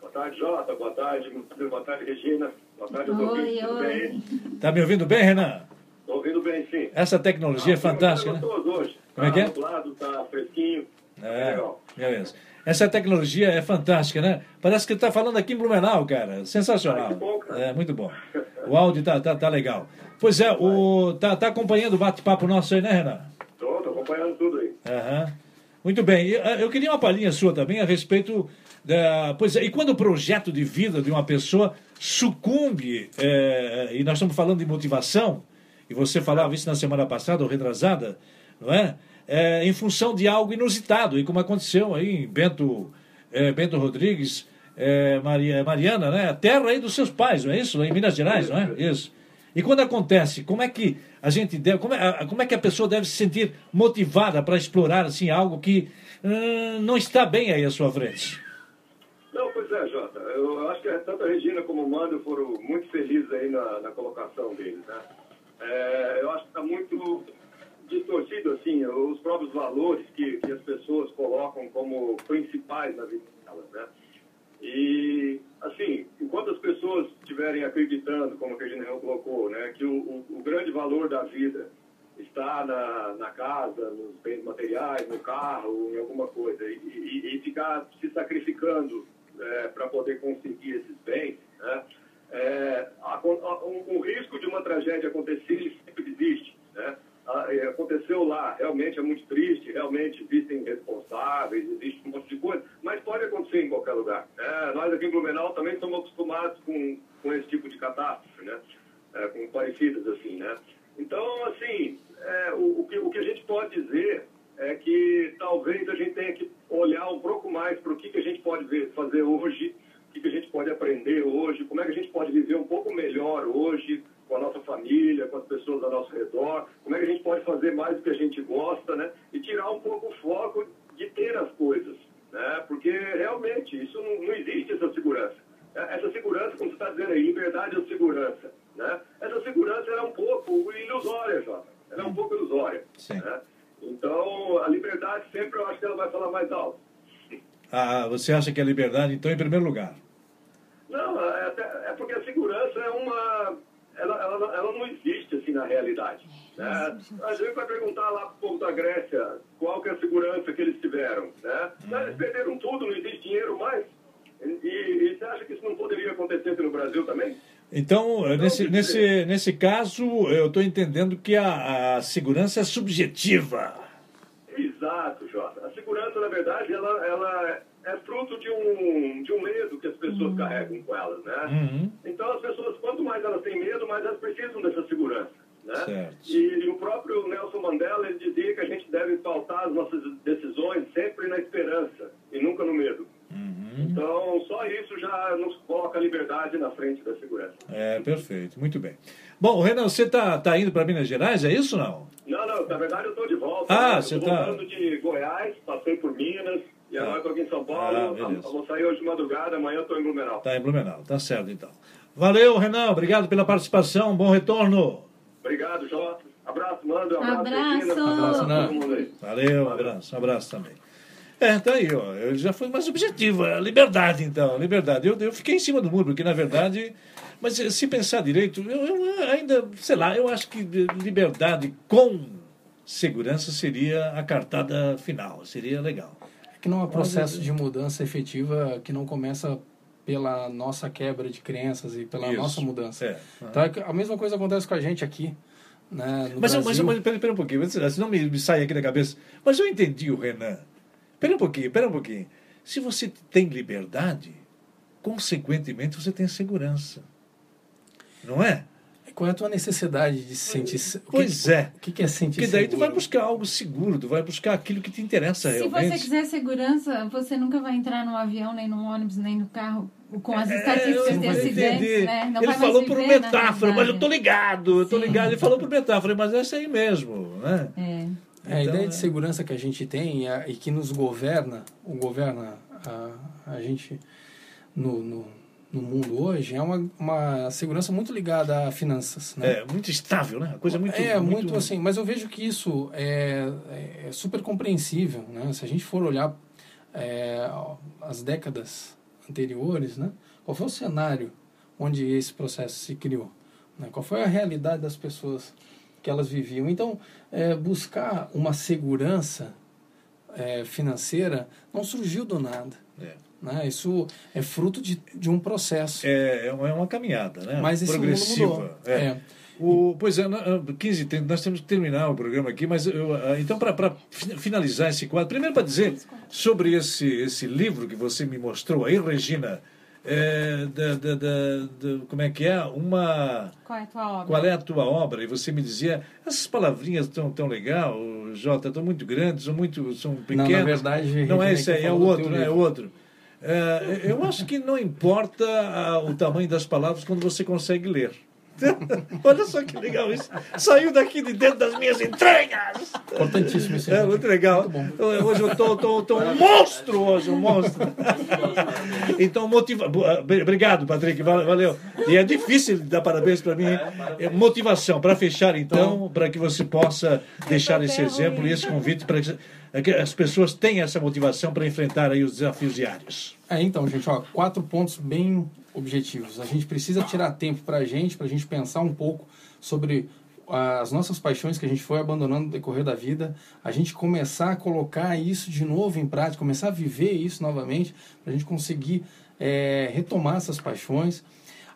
Boa tarde, Jota. Boa tarde, boa tarde, Regina. Boa tarde, Oi, ouvintes. Tudo oi. bem? Tá me ouvindo bem, Renan? Estou ouvindo bem, sim. Essa tecnologia é fantástica, né? Hoje. Como é que é? Tá nublado, tá fresquinho. É, Legal. beleza. Essa tecnologia é fantástica, né? Parece que está falando aqui em Blumenau, cara. Sensacional. Ah, que bom, cara. É, muito bom. O áudio tá, tá, tá legal. Pois é, o, tá, tá acompanhando o bate-papo nosso aí, né, Renan? Tô, tô acompanhando tudo aí. Aham. Muito bem. Ah, Eu queria uma palhinha sua também a respeito da. Pois é, e quando o projeto de vida de uma pessoa sucumbe, é, e nós estamos falando de motivação, e você falava isso na semana passada, ou retrasada, não é? É, em função de algo inusitado, e como aconteceu aí em Bento, é, Bento Rodrigues, é, Maria, Mariana, né? A terra aí dos seus pais, não é isso? Em Minas Gerais, não é? Isso. E quando acontece, como é que a gente deve, como é, como é que a pessoa deve se sentir motivada para explorar assim algo que hum, não está bem aí à sua frente? Não, pois é, Jota. Eu acho que tanto a Regina como o Mando foram muito felizes aí na, na colocação deles, né? É, eu acho que está muito distorcido, assim, os próprios valores que, que as pessoas colocam como principais na vida delas, né? E, assim, enquanto as pessoas estiverem acreditando, como a Regina colocou, né, que o, o, o grande valor da vida está na, na casa, nos bens materiais, no carro, em alguma coisa, e, e, e ficar se sacrificando para poder conseguir esses bens, né, é, a, a, um, um risco de uma tragédia acontecer sempre existe, é, aconteceu lá, realmente é muito triste, realmente existem responsáveis, existe um monte de coisa, mas pode acontecer em qualquer lugar. né? nós aqui em Blumenau também estamos acostumados com, com esse tipo de catástrofe, né? É, com parecidas assim, né? Então, assim, é, o, o, que, o que a gente pode dizer é que talvez a gente tenha que olhar um pouco mais para o que, que a gente pode ver, fazer hoje, o que, que a gente pode aprender hoje, como é que a gente pode viver um pouco melhor hoje com a nossa família, com as pessoas ao nosso redor, como é que a gente pode fazer mais do que a gente gosta, né? E tirar um pouco o foco de ter as coisas, né? Porque realmente isso não, não existe essa segurança. É, essa segurança, como você está dizendo aí, liberdade ou segurança, né? Essa segurança era é um pouco ilusória, Jota. Ela é um pouco ilusória. Sim. Né? Então, a liberdade sempre eu acho que ela vai falar mais alto. Ah, você acha que a liberdade, então, é em primeiro lugar? Não, é, até, é porque a segurança é uma ela, ela, ela não existe assim na realidade. Né? A gente vai perguntar lá para o povo da Grécia qual que é a segurança que eles tiveram. Né? Eles perderam tudo, não existe dinheiro mais. E, e você acha que isso não poderia acontecer aqui no Brasil também? Então, nesse, nesse, nesse caso, eu estou entendendo que a, a segurança é subjetiva. Exato, Jota. A segurança, na verdade, ela, ela é fruto de um, de um medo que as pessoas carregam com elas, né? Uhum. Então, as pessoas, quanto mais elas têm medo, mais elas precisam dessa segurança, né? Certo. E, o próprio Nelson Mandela, ele dizia que a gente deve pautar as nossas decisões sempre na esperança e nunca no medo. Uhum. Então, só isso já nos coloca a liberdade na frente da segurança. É, perfeito, muito bem. Bom, Renan, você está tá indo para Minas Gerais, é isso ou não? Não, não, na verdade eu estou de volta. Ah, eu você tô tá- voltando de Goiás, passei por Minas, e agora estou aqui em São Ah, Paulo. beleza. vou sair hoje de madrugada, amanhã estou em Blumenau. Está em Blumenau, tá certo então. Valeu, Renan, obrigado pela participação, bom retorno. Obrigado, Jota. Abraço, Mando. Abraço, Abraço. Abraço, Abraço a Nan. todo mundo aí. Valeu, um abraço, um abraço também. É, tá aí, ó. Ele já foi mais objetivo. A liberdade, então, liberdade. Eu, eu fiquei em cima do muro, porque na verdade. Mas eh, se pensar direito, eu, eu ainda, sei lá, eu acho que liberdade com segurança seria a cartada final, seria legal. Que não há processo de mudança efetiva que não começa pela nossa quebra de crenças e pela Isso. nossa mudança. É. Então, a mesma coisa acontece com a gente aqui. Né, Mas, eu- mas, Brasil. mas pera, pera um pouquinho, senão me, me sai aqui da cabeça. Mas eu entendi o Renan. Pera um pouquinho, pera um pouquinho. Se você tem liberdade, consequentemente você tem segurança. Não é? Qual é a tua necessidade de se sentir... se- o que- Pois é. O que que é sentir Porque daí tu seguro? vai buscar algo seguro, tu vai buscar aquilo que te interessa Se realmente. você quiser segurança, você nunca vai entrar num avião, nem num ônibus, nem no carro com as É, estatísticas eu de acidentes, né? Não Ele vai falou por metáfora, mas eu tô ligado, eu tô Sim. ligado. Ele falou por metáfora, mas é isso aí mesmo, né? É. É, a Então, ideia é. de segurança que a gente tem e, a- e que nos governa, o governa a, a gente no, no, no mundo hoje, é uma, uma segurança muito ligada a finanças. Né? É muito estável, né? A coisa muito. é, muito, assim, mas eu vejo que isso é, é- é super compreensível, né? Se a gente for olhar é, as décadas anteriores, né? Qual foi o cenário onde esse processo se criou? né? Qual foi a realidade das pessoas que elas viviam? Então, é, buscar uma segurança é, financeira não surgiu do nada. É. Né? Isso é fruto de, de um processo. É, é uma é caminhada, né? Mas esse mundo Progressiva. mudou. É. É. O, pois é, na- 15 30, nós temos que terminar o programa aqui, mas eu, ah, então, para finalizar esse quadro, primeiro para dizer sobre esse, esse livro que você me mostrou aí, Regina, é, da, da, da- da- como é que é? Uma. Qual é a tua obra? Qual é a tua obra? E você me dizia, essas palavrinhas tão, tão legal, Jota, estão muito grandes, são muito são pequenas. Não, na verdade, Não é esse que aí, é o outro, né? É o livro. outro. É, eu acho que não importa ah, o tamanho das palavras quando você consegue ler. (laughs) Olha só que legal isso. Saiu daqui de dentro das minhas entranhas. Importantíssimo esse É muito legal. Hoje eu tô, tô, tô um monstro hoje, um monstro. Então, motiva... ah, Obrigado, Patrick, val- valeu. E é difícil dar parabéns para mim. É motivação, para fechar então, para que você possa deixar esse exemplo e esse convite para que é que as pessoas tenham essa motivação para enfrentar aí os desafios diários. É, então, gente, ó, quatro pontos bem objetivos. A gente precisa tirar tempo para a gente, para a gente pensar um pouco sobre as nossas paixões que a gente foi abandonando no decorrer da vida, a gente começar a colocar isso de novo em prática, começar a viver isso novamente, para a gente conseguir é, retomar essas paixões,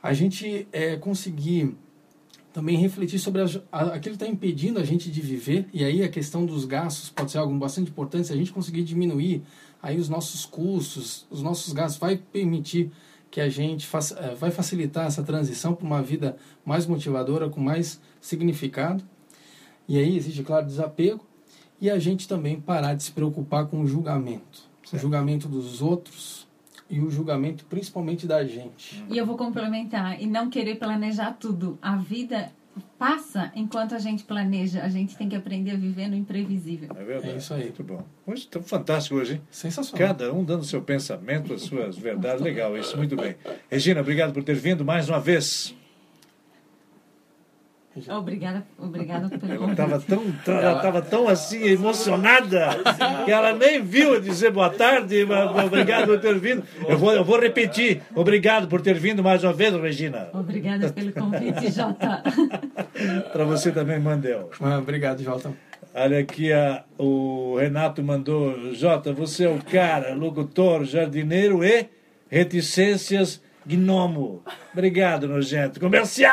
a gente é, conseguir também refletir sobre a, aquilo que está impedindo a gente de viver, e aí a questão dos gastos pode ser algo bastante importante, se a gente conseguir diminuir aí os nossos custos, os nossos gastos, vai permitir que a gente faça, eh, vai facilitar essa transição para uma vida mais motivadora, com mais significado. E aí existe, claro, desapego, e a gente também parar de se preocupar com o julgamento. O julgamento dos outros e o julgamento principalmente da gente. E eu vou complementar, e não querer planejar tudo. A vida passa enquanto a gente planeja. A gente tem que aprender a viver no imprevisível. É verdade. É isso aí. Muito bom. Hoje está fantástico hoje, hein? Sensacional. Cada um dando seu pensamento, as suas verdades. Legal, isso, muito bem. Regina, obrigado por ter vindo mais uma vez. Obrigada, obrigada pelo Ela estava tão, tão- ela tava tão assim, emocionada, que ela nem viu dizer boa tarde, mas obrigado por ter vindo. Eu vou, eu vou repetir, obrigado por ter vindo mais uma vez, Regina. Obrigada pelo convite, Jota. (laughs) Para você também, Mandel. Ah, obrigado, Jota. Olha aqui, a, o Renato mandou, Jota, você é o cara, locutor, jardineiro e reticências gnomo. Obrigado, nojento. Comercial!